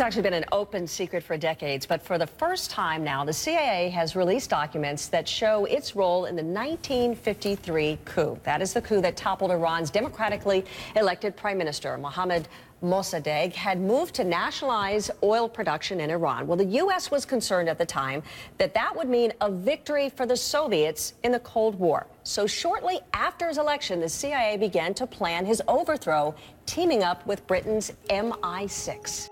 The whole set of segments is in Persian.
It's actually been an open secret for decades, but for the first time now, the CIA has released documents that show its role in the 1953 coup. That is the coup that toppled Iran's democratically elected prime minister, Mohammad Mossadegh had moved to nationalize oil production in Iran. Well, the U.S. was concerned at the time that that would mean a victory for the Soviets in the Cold War. So shortly after his election, the CIA began to plan his overthrow, teaming up with Britain's MI6.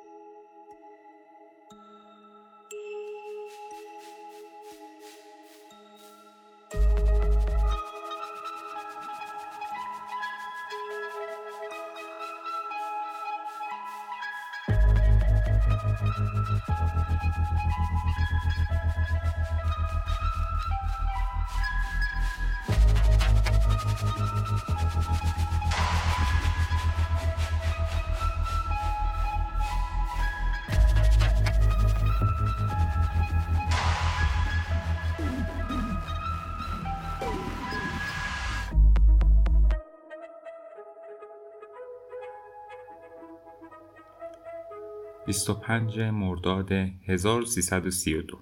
25 مرداد 1332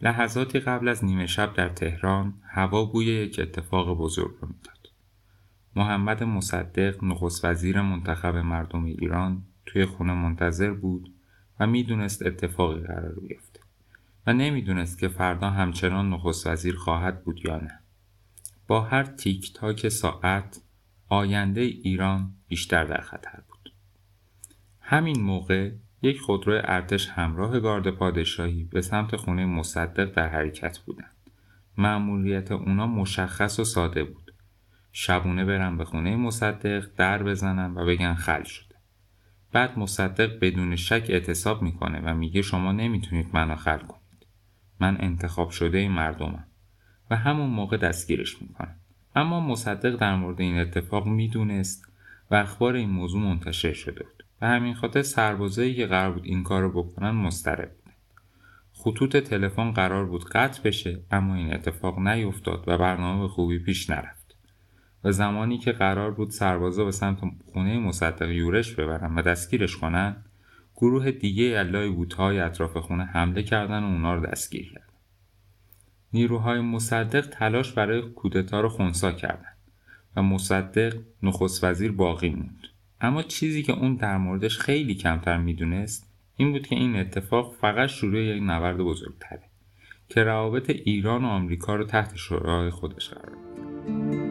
لحظاتی قبل از نیمه شب در تهران هوا بوی یک اتفاق بزرگ رو می‌داد. محمد مصدق نخست وزیر منتخب مردم ایران توی خونه منتظر بود و می‌دونست اتفاقی قرار بیفته و نمی‌دونست که فردا همچنان نخست وزیر خواهد بود یا نه. با هر تیک تاک ساعت آینده ایران بیشتر در خطر بود. همین موقع یک خودرو ارتش همراه گارد پادشاهی به سمت خونه مصدق در حرکت بودند. معمولیت اونا مشخص و ساده بود. شبونه برن به خونه مصدق در بزنن و بگن خل شده. بعد مصدق بدون شک اعتصاب می‌کنه و میگه شما نمی‌تونید منو خل کنید. من انتخاب شده مردمم و همون موقع دستگیرش می‌کنن. اما مصدق در مورد این اتفاق می‌دونست و اخبار این موضوع منتشر شده بود. به همین خاطر سربازایی که قرار بود این کار رو بکنن مضطرب بودن خطوط تلفن قرار بود قطع بشه اما این اتفاق نیفتاد و برنامه به خوبی پیش نرفت. و زمانی که قرار بود سربازا به سمت خونه مصدق یورش ببرن و دستگیرش کنن گروه دیگه علای بوتهای اطراف خونه حمله کردن و اونا رو دستگیر کردن. نیروهای مصدق تلاش برای کودتا رو خونسا کردند و مصدق نخست وزیر باقی موند. اما چیزی که اون در موردش خیلی کمتر می‌دونست این بود که این اتفاق فقط شروع یک نبرد بزرگتره که روابط ایران و آمریکا رو تحت شعاع خودش قرار میده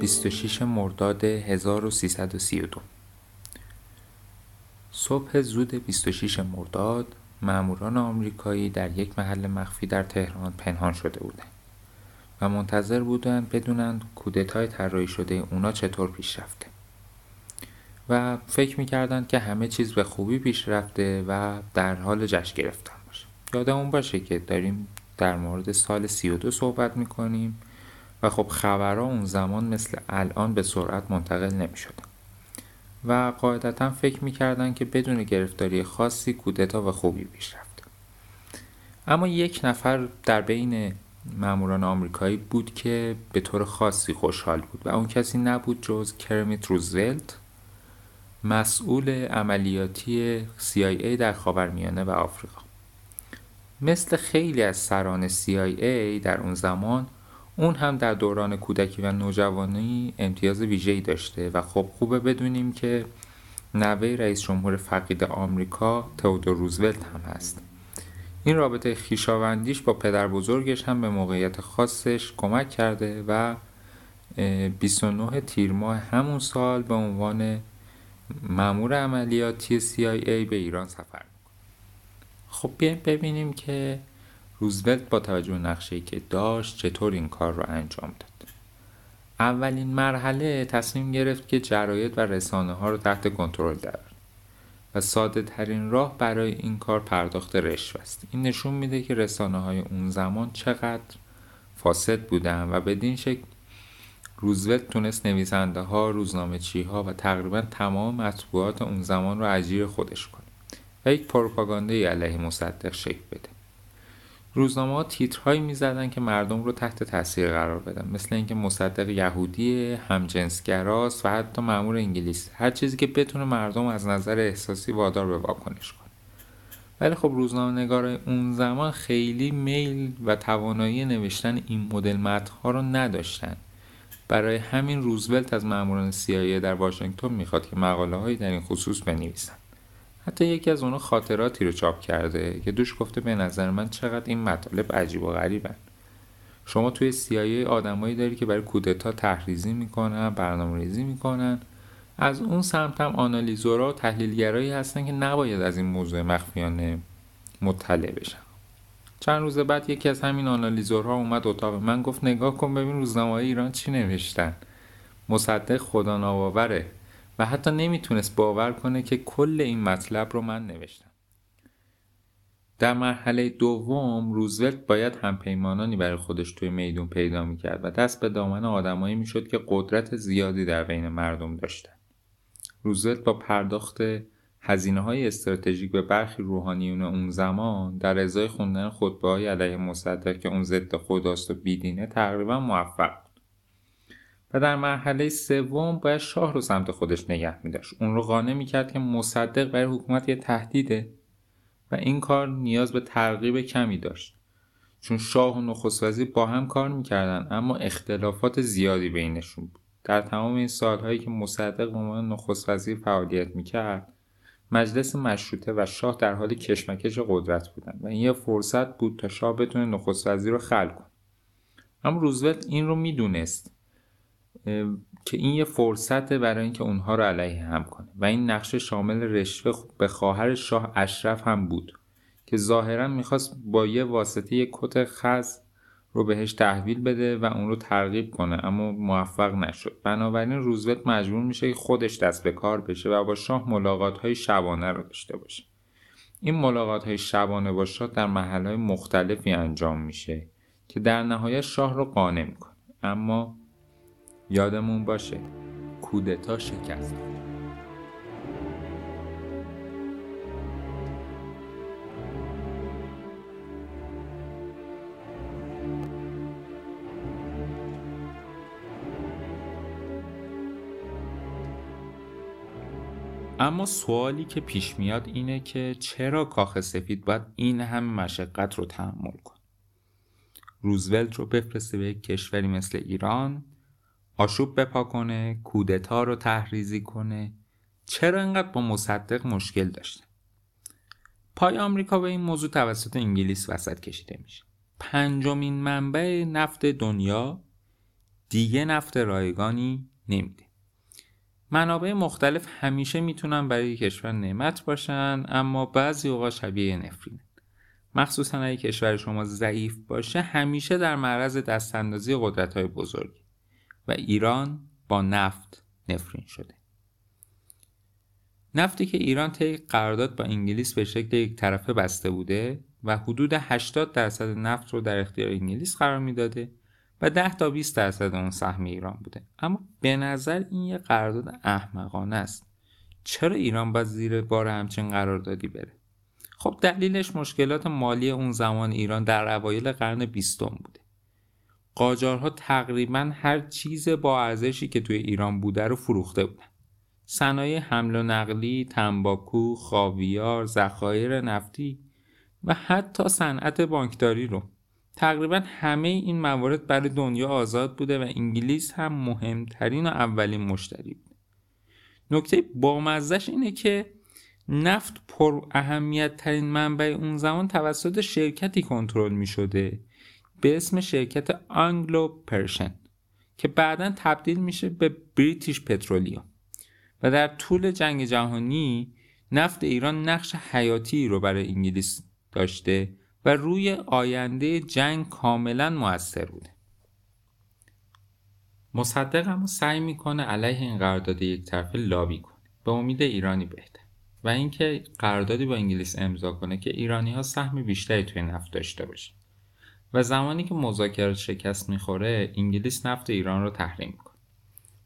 26 مرداد 1332 صبح زود 26 مرداد ماموران آمریکایی در یک محل مخفی در تهران پنهان شده بودند. و منتظر بودند بدونند کودتای طراحی شده اونا چطور پیش رفته. و فکر می‌کردند که همه چیز به خوبی پیش رفته و در حال جشن گرفتن باشه. یادمون باشه که داریم در مورد سال 32 صحبت می‌کنیم و خب خبرها اون زمان مثل الان به سرعت منتقل نمی و قاعدتا فکر می‌کردن که بدون گرفتاری خاصی کودتا و خوبی پیش رفته. اما یک نفر در بین ماموران آمریکایی بود که به طور خاصی خوشحال بود و اون کسی نبود جز کرمیت روزولت مسئول عملیاتی CIA در خاورمیانه و آفریقا. مثل خیلی از سران CIA در اون زمان اون هم در دوران کودکی و نوجوانی امتیاز ویژه‌ای داشته و خب خوبه بدونیم که نوه رئیس جمهور فقید آمریکا تئودور روزولت هم هست. این رابطه خیشاوندیش با پدر بزرگش هم به موقعیت خاصش کمک کرده و 29 تیر ماه همون سال به عنوان مامور عملیاتی CIA به ایران سفر خب بیایم ببینیم که روزولت با توجه نقشه که داشت چطور این کار رو انجام داد. اولین مرحله تصمیم گرفت که جراید و رسانه ها رو تحت کنترل دارد و ساده ترین راه برای این کار پرداخت رشوه است. این نشون میده که رسانه های اون زمان چقدر فاسد بودن و بدین شکل روزولت تونست نویسنده ها، روزنامه چی ها و تقریبا تمام مطبوعات اون زمان رو اجیر خودش کنه و یک پروپاگانده علیه مصدق شکل بده. روزنامه ها تیترهایی می‌زدن که مردم رو تحت تاثیر قرار بدن. مثل اینکه مصدق یهودی همجنسگراست و حتی مامور انگلیس. هر چیزی که بتونه مردم از نظر احساسی وادار به واکنش کنه. ولی خب روزنامه نگارای اون زمان خیلی میل و توانایی نوشتن این مدل متنها رو نداشتن. برای همین روزولت از ماموران سیایی در واشنگتن می‌خواد که مقاله هایی در این خصوص بنویسن. حتی یکی از اونها خاطراتی رو چاپ کرده که دوش گفته به نظر من چقدر این مطالب عجیب و غریبن. شما توی سیایی آدمایی داری که برای کودتا تحریزی می‌کنن برنامه ریزی می‌کنن. از اون سمت هم آنالیزورا و تحلیلگرایی هستن که نباید از این موضوع مخفیانه مطلع بشن. چند روز بعد یکی از همین آنالیزورها اومد اتاق من گفت نگاه کن ببین روزنامه ایران چی نوشتن. مصدق خدا نواوره و حتی نمی‌تونست باور کنه که کل این مطلب رو من نوشتم. در مرحله دوم روزولت باید همپیمانانی برای خودش توی میدون پیدا می‌کرد و دست به دامن آدمایی می‌شد که قدرت زیادی در بین مردم داشتن. روزولت با پرداخت هزینه های استراتژیک به برخی روحانیون اون زمان در ازای خوندن خطبه های علیه مصدق که اون ضد خداست و بیدینه تقریبا موفق و در مرحله سوم باید شاه رو سمت خودش نگه میداشت. اون رو قانع می‌کرد که مصدق برای حکومت یه تهدیده و این کار نیاز به ترغیب کمی داشت. چون شاه و نخست با هم کار می‌کردن اما اختلافات زیادی بینشون بود. در تمام این سالهایی که مصدق به عنوان نخست وزیر فعالیت می‌کرد مجلس مشروطه و شاه در حال کشمکش قدرت بودن و این یه فرصت بود تا شاه بتونه نخست رو خل کنه. اما روزولت این رو می‌دونست. که این یه فرصت برای اینکه اونها رو علیه هم کنه. و این نقشه شامل رشوه به خواهر شاه اشرف هم بود که ظاهرا می‌خواست با یه واسطه یه کت خز رو بهش تحویل بده و اون رو ترغیب کنه اما موفق نشد. بنابراین روزولت مجبور میشه که خودش دست به کار بشه و با شاه ملاقات های شبانه رو داشته باشه. این ملاقات های شبانه با شاه در محل های مختلفی انجام میشه که در نهایت شاه رو قانع می‌کنه. اما یادمون باشه کودتا شکست. اما سوالی که پیش میاد اینه که چرا کاخ سفید باید این همه مشقت رو تحمل کن روزولت رو بفرسته به کشوری مثل ایران آشوب بپا کنه کودتا رو تحریزی کنه. چرا انقدر با مصدق مشکل داشته؟ پای آمریکا به این موضوع توسط انگلیس وسط کشیده میشه. پنجمین منبع نفت دنیا دیگه نفت رایگانی نمیده. منابع مختلف همیشه می‌تونن برای کشور نعمت باشن اما بعضی اوقات شبیه نفرین مخصوصا اگه کشور شما ضعیف باشه همیشه در معرض دستاندازی قدرت های بزرگی. و ایران با نفت نفرین شده. نفتی که ایران طی قرارداد با انگلیس به شکل یک طرفه بسته بوده و حدود 80 درصد نفت رو در اختیار انگلیس قرار می‌داده و 10 تا 20 درصد اون سهم ایران بوده. اما به نظر این یه قرارداد احمقانه است. چرا ایران باید زیر بار همچین قراردادی بره؟ خب دلیلش مشکلات مالی اون زمان ایران در اوایل قرن بیستم بوده. قاجارها تقریبا هر چیز با ارزشی که توی ایران بوده رو فروخته بودن. صنایع حمل و نقلی، تنباکو، خاویار، ذخایر نفتی و حتی صنعت بانکداری رو. تقریبا همه این موارد برای دنیا آزاد بوده و انگلیس هم مهمترین و اولین مشتری بود نکته بامزش اینه که نفت پر اهمیت ترین منبع اون زمان توسط شرکتی کنترل می شده به اسم شرکت آنگلو پرشن که بعدا تبدیل میشه به بریتیش پترولیوم. و در طول جنگ جهانی نفت ایران نقش حیاتی رو برای انگلیس داشته و روی آینده جنگ کاملا موثر بوده. مصدق اما سعی می‌کنه علیه این قرارداد یک طرفه لابی کنه. به امید ایرانی بهتر. و اینکه قراردادی با انگلیس امضا کنه که ایرانی ها سهم بیشتری توی نفت داشته باشه. و زمانی که مذاکرات شکست می‌خوره انگلیس نفت ایران رو تحریم می‌کنه.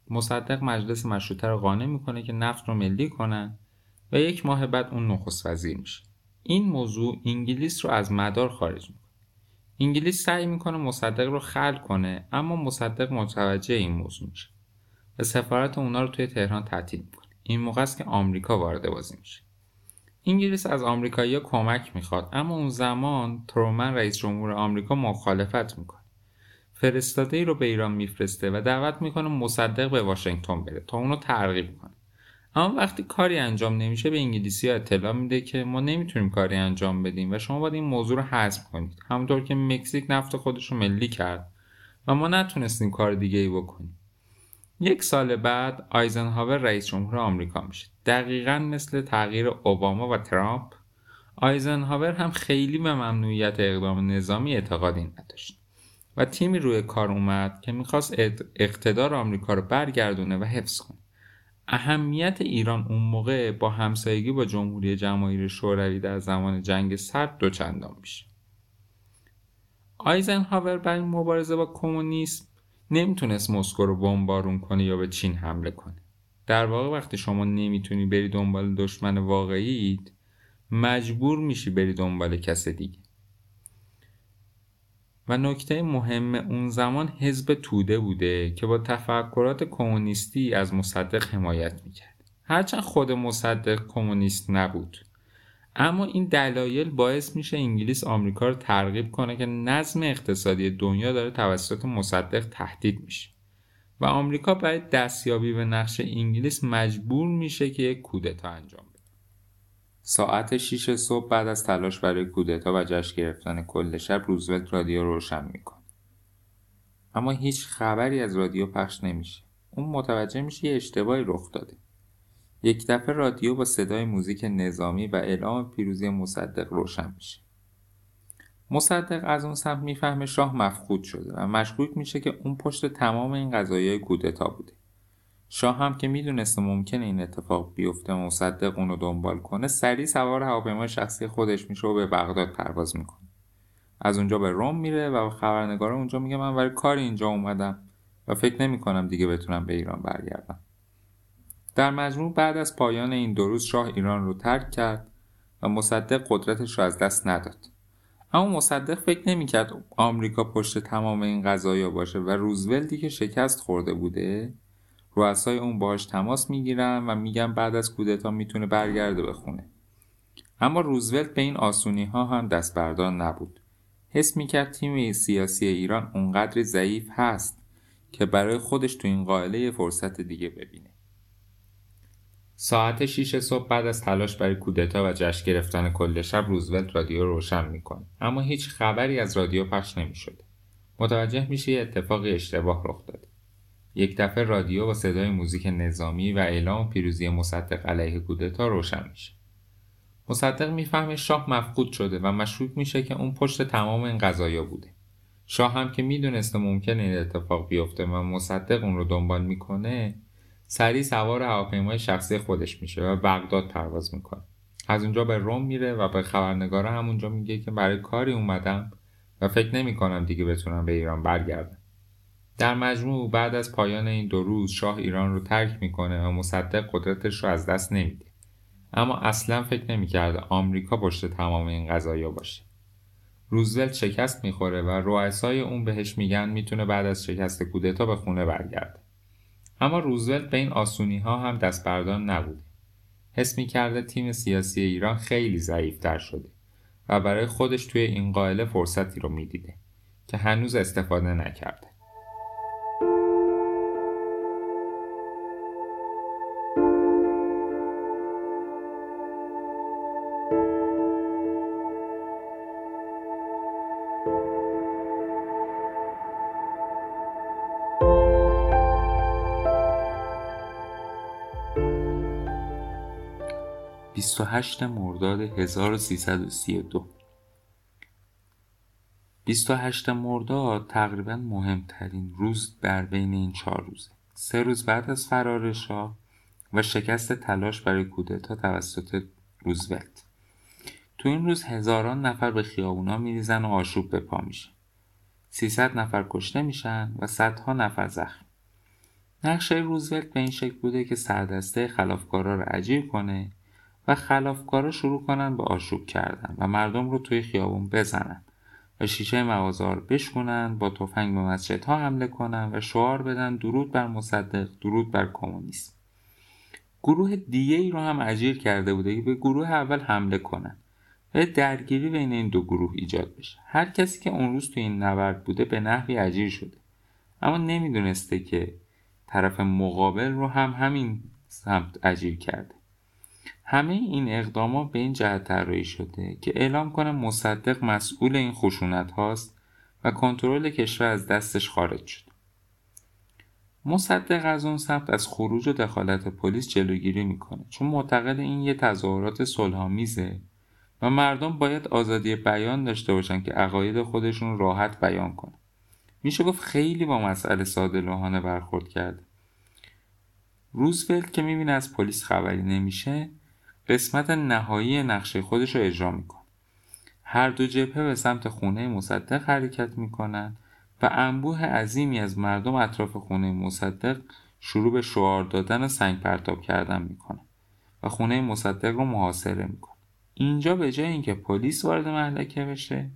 مصدق مجلس مشروطه رو قانع می‌کنه که نفت رو ملی کنن و یک ماه بعد اون نخست وزیر میشه. این موضوع انگلیس رو از مدار خارج می‌کنه. انگلیس سعی می‌کنه مصدق رو خل کنه اما مصدق متوجه این موضوع میشه و سفارت اونا رو توی تهران تعطیل می‌کنه. این موقع است که آمریکا وارد بازی میشه. انگلیس از آمریکایی‌ها کمک می‌خواد اما اون زمان ترومن رئیس جمهور آمریکا مخالفت می‌کنه. فرستاده ای رو به ایران میفرسته و دعوت می‌کنه مصدق به واشنگتن بره تا اونو ترغیب کنه. اما وقتی کاری انجام نمیشه به انگلیسی ها اطلاع میده که ما نمی‌تونیم کاری انجام بدیم و شما باید این موضوع رو حذف کنید. همونطور که مکزیک نفت خودش رو ملی کرد و ما نتونستیم کار دیگه ای بکنیم. یک سال بعد آیزنهاور رئیس جمهور آمریکا میشه دقیقا مثل تغییر اوباما و ترامپ آیزنهاور هم خیلی به ممنوعیت اقدام نظامی اعتقادی نداشت و تیمی روی کار اومد که می‌خواست اقتدار آمریکا رو برگردونه و حفظ کنه. اهمیت ایران اون موقع با همسایگی با جمهوری جماهیر شوروی در زمان جنگ سرد دوچندان میشه آیزنهاور برای مبارزه با کمونیسم نمی‌تونست مسکو رو بمبارون کنه یا به چین حمله کنه. در واقع وقتی شما نمی‌تونی بری دنبال دشمن واقعیت مجبور میشی بری دنبال کس دیگه. و نکته مهم اون زمان حزب توده بوده که با تفکرات کمونیستی از مصدق حمایت می‌کرد. هرچند خود مصدق کمونیست نبود. اما این دلایل باعث میشه انگلیس آمریکا رو ترغیب کنه که نظم اقتصادی دنیا داره توسط مصدق تهدید میشه. و آمریکا برای دستیابی به نقش انگلیس مجبور میشه که یک کودتا انجام بده. ساعت 6 صبح بعد از تلاش برای کودتا و جشن گرفتن کل شب روزولت رادیو روشن می‌کنه. اما هیچ خبری از رادیو پخش نمیشه. اون متوجه میشه یه اشتباهی رخ داده. یک دفعه رادیو با صدای موزیک نظامی و اعلام پیروزی مصدق روشن میشه. مصدق از اون سمت می‌فهمه شاه مفقود شده و مشکوک میشه که اون پشت تمام این قضایای کودتا بوده. شاه هم که می‌دونسته ممکنه این اتفاق بیفته و مصدق اونو دنبال کنه سریع سوار هواپیمای شخصی خودش میشه و به بغداد پرواز می‌کنه. از اونجا به روم میره و خبرنگار اونجا میگه من برای کار اینجا اومدم و فکر نمی‌کنم دیگه بتونم به ایران برگردم. در مجموع بعد از پایان این دو روز شاه ایران رو ترک کرد و مصدق قدرتش رو از دست نداد. اما مصدق فکر نمی‌کرد آمریکا پشت تمام این قضایا باشه و روزولتی که شکست خورده بوده رؤسای اون باهاش تماس می‌گیرن و میگن بعد از کودتا می‌تونه برگرده به خونه اما روزولت به این آسونی ها هم دست بردار نبود. حس می‌کرد تیم سیاسی ایران اونقدر ضعیف هست که برای خودش تو این قائله فرصت دیگه ببینه. ساعت 6 صبح بعد از تلاش برای کودتا و جشن گرفتن کل شب روزولت رادیو روشن می‌کنه. اما هیچ خبری از رادیو پخش نمی‌شده. متوجه میشه یه اتفاقی اشتباه رخ داده. یک دفعه رادیو با صدای موزیک نظامی و اعلام پیروزی مصدق علیه کودتا روشن میشه. مصدق می‌فهمه شاه مفقود شده و مشکوک میشه که اون پشت تمام این قضایا بوده. شاه هم که می‌دونسته ممکنه این اتفاق بیفته و مصدق اون رو دنبال می‌کنه سریع سوار هواپیمای شخصی خودش میشه و بغداد پرواز می‌کنه. از اونجا به روم میره و به خبرنگاره همونجا میگه که برای کاری اومدم و فکر نمی کنم دیگه بتونم به ایران برگردم. در مجموع بعد از پایان این دو روز شاه ایران رو ترک می‌کنه و مصدق قدرتش رو از دست نمیده. اما اصلا فکر نمی‌کرده آمریکا پشت تمام این قضایا باشه. روزولت شکست می‌خوره و رؤسای اون بهش میگن می‌تونه بعد از شکست کودتا به خونه برگرده. اما روزولت به این آسونی ها هم دست بردان نبوده. حس می کرده تیم سیاسی ایران خیلی ضعیفتر شده و برای خودش توی این قائله فرصتی رو می‌دیده که هنوز استفاده نکرده. 28 مرداد 1332 28 مرداد تقریبا مهمترین روز بر بین این چهار روزه. سه روز بعد از فرار شاه و شکست تلاش برای کودتا توسط روزولت. تو این روز هزاران نفر به خیابونا میریزن و آشوب به پا میشه 300 نفر کشته میشن و صدها نفر زخم. نقشه روزولت به این شکل بوده که سردسته خلافکارا رو عجیب کنه و خلافکارا شروع کنن به آشوب کردن و مردم رو توی خیابون بزنن و شیشه مغازه رو بشکنن با تفنگ به مسجدها حمله کنن و شعار بدن درود بر مصدق درود بر کمونیسم گروه دیگه ای رو هم اجیر کرده بوده که به گروه اول حمله کنن. و درگیری بین این دو گروه ایجاد بشه. هر کسی که اون روز تو این نبرد بوده به نحوی اجیر شده. اما نمی‌دونسته که طرف مقابل رو هم همین سمت اجیر کرده. همه این اقدامات به این جهت طراحی شده که اعلام کنه مصدق مسئول این خشونت هاست و کنترل کشور از دستش خارج شد. مصدق از اون سمت از خروج و دخالت پلیس جلوگیری می‌کنه چون معتقد این یه تظاهرات صلحآمیزه و مردم باید آزادی بیان داشته باشن که عقاید خودشون راحت بیان کنن. میشه گفت خیلی با مسئله ساده لوحانه برخورد کرده روزولت که می‌بینه از پلیس خبری نمیشه قسمت نهایی نقشه خودش رو اجرا می‌کنه. هر دو جبهه به سمت خونه مصدق حرکت می‌کنن و انبوه عظیمی از مردم اطراف خونه مصدق شروع به شعار دادن و سنگ پرتاب کردن می‌کنن و خونه مصدق رو محاصره می‌کنه. اینجا به جای اینکه پلیس وارد محلکه بشه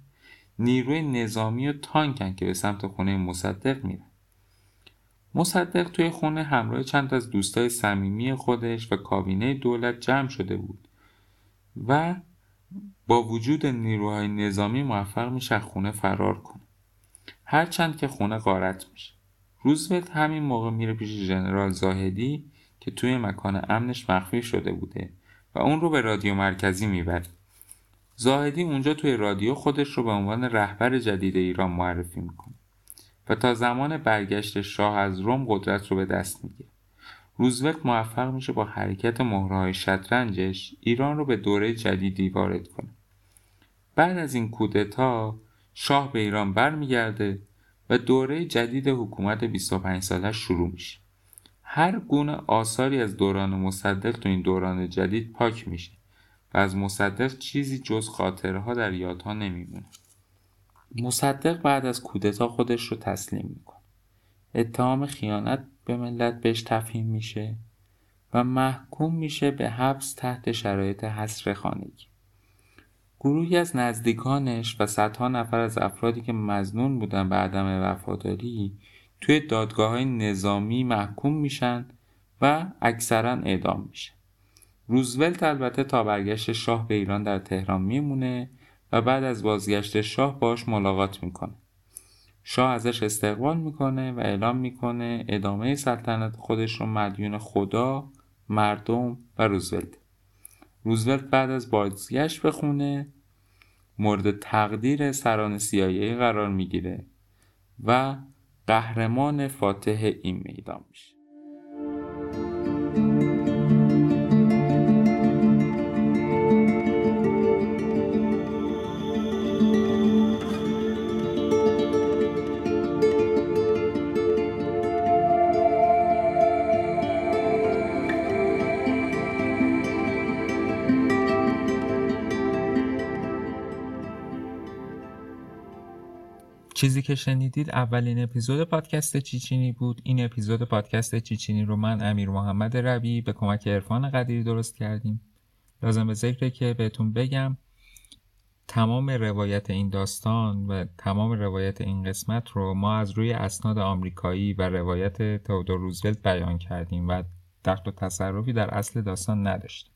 نیروی نظامی و تانکن که به سمت خونه مصدق میره مصدق توی خونه همراه چند از دوستای صمیمی خودش و کابینه دولت جمع شده بود و با وجود نیروهای نظامی موفق میشه خونه فرار کنه. هرچند که خونه غارت میشه. روزولت همین موقع میره پیش ژنرال زاهدی که توی مکان امنش مخفی شده بوده و اون رو به رادیو مرکزی می‌بره. زاهدی اونجا توی رادیو خودش رو به عنوان رهبر جدید ایران معرفی می‌کنه. تا زمان برگشت شاه از روم قدرت رو به دست می‌گیره. روزولت موفق میشه با حرکت مهرهای شطرنجش ایران رو به دوره جدیدی وارد کنه. بعد از این کودتا شاه به ایران برمیگرده و دوره جدید حکومت 25 ساله شروع میشه. هر گونه آثاری از دوران مصدق تو این دوران جدید پاک میشه و از مصدق چیزی جز خاطرها در یادها نمیمونه. مصدق بعد از کودتا خودش رو تسلیم می‌کنه. اتهام خیانت به ملت بهش تفهیم میشه و محکوم میشه به حبس تحت شرایط حصر خانگی. گروهی از نزدیکانش و صدها نفر از افرادی که مزنون بودن به عدم وفاداری توی دادگاه های نظامی محکوم میشن و اکثرا اعدام میشه روزولت البته تا برگشت شاه به ایران در تهران میمونه و بعد از بازگشت شاه باش ملاقات می‌کنه. شاه ازش استقبال می‌کنه و اعلام می‌کنه ادامه سلطنت خودش رو مدیون خدا مردم و روزولت. روزولت بعد از بازگشت به خونه مورد تقدیر سران سیایی قرار می‌گیره و قهرمان فاتح این میدان میشه. چیزی که شنیدید اولین اپیزود پادکست چیچینی بود. این اپیزود پادکست چیچینی رو من امیر محمد ربی به کمک عرفان قدیری درست کردیم. لازم به ذکره که بهتون بگم تمام روایت این داستان و تمام روایت این قسمت رو ما از روی اسناد آمریکایی و روایت تودور روزولت بیان کردیم و دخل و تصرفی در اصل داستان نداشتیم.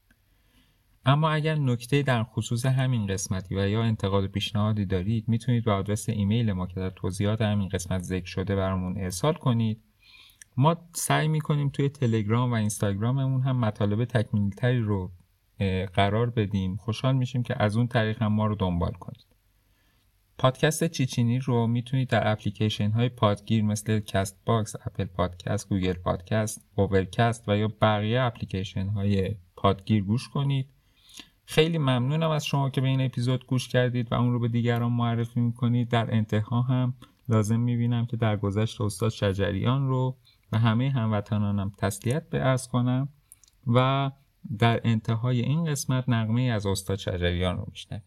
اما اگر نکته در خصوص همین قسمتی و یا انتقاد پیشنهادی دارید می‌تونید به آدرس ایمیل ما که در توضیحات همین قسمت ذکر شده برامون ارسال کنید. ما سعی می‌کنیم توی تلگرام و اینستاگراممون هم مطالب تکمیلی تری رو قرار بدیم. خوشحال میشیم که از اون طریق هم ما رو دنبال کنید. پادکست چیچینی رو می‌تونید در اپلیکیشن های پادگیر مثل کست باکس، اپل پادکست، گوگل پادکست، اوورکست و یا بقیه اپلیکیشن های پادگیر گوش کنید. خیلی ممنونم از شما که به این اپیزود گوش کردید و اون رو به دیگران معرفی می‌کنید. در انتها هم لازم می‌بینم که در گذشت استاد شجریان رو و همه هموطنانم تسلیت به ارز کنم و در انتهای این قسمت نقمه از استاد شجریان رو میشنویم.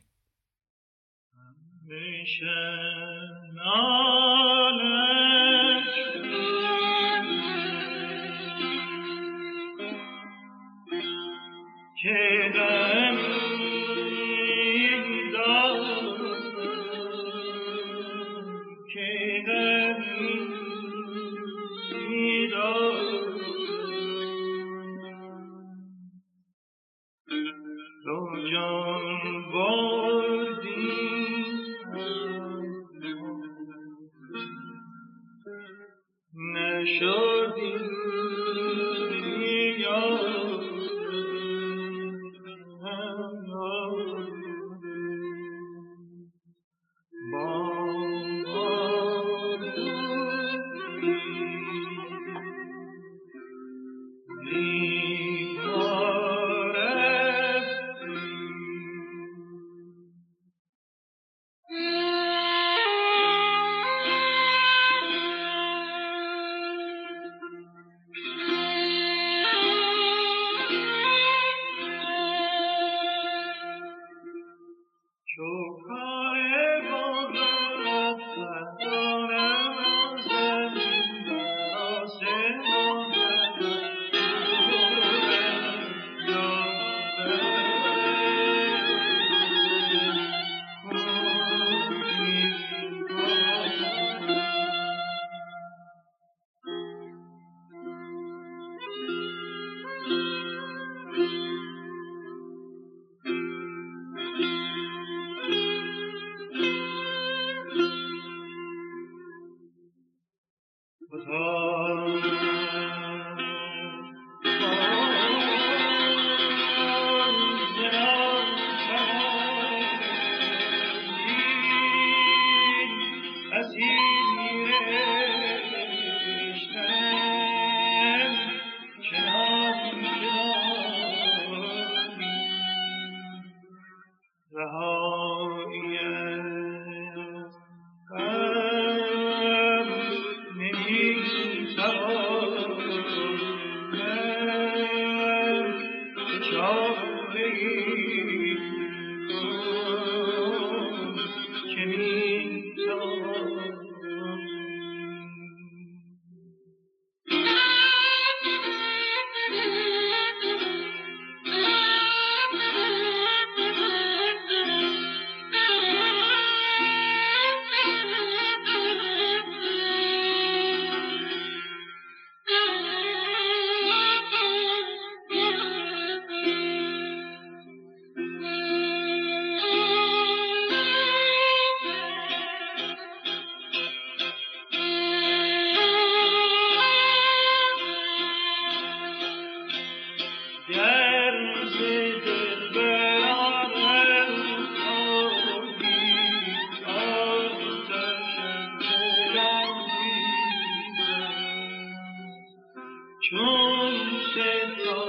به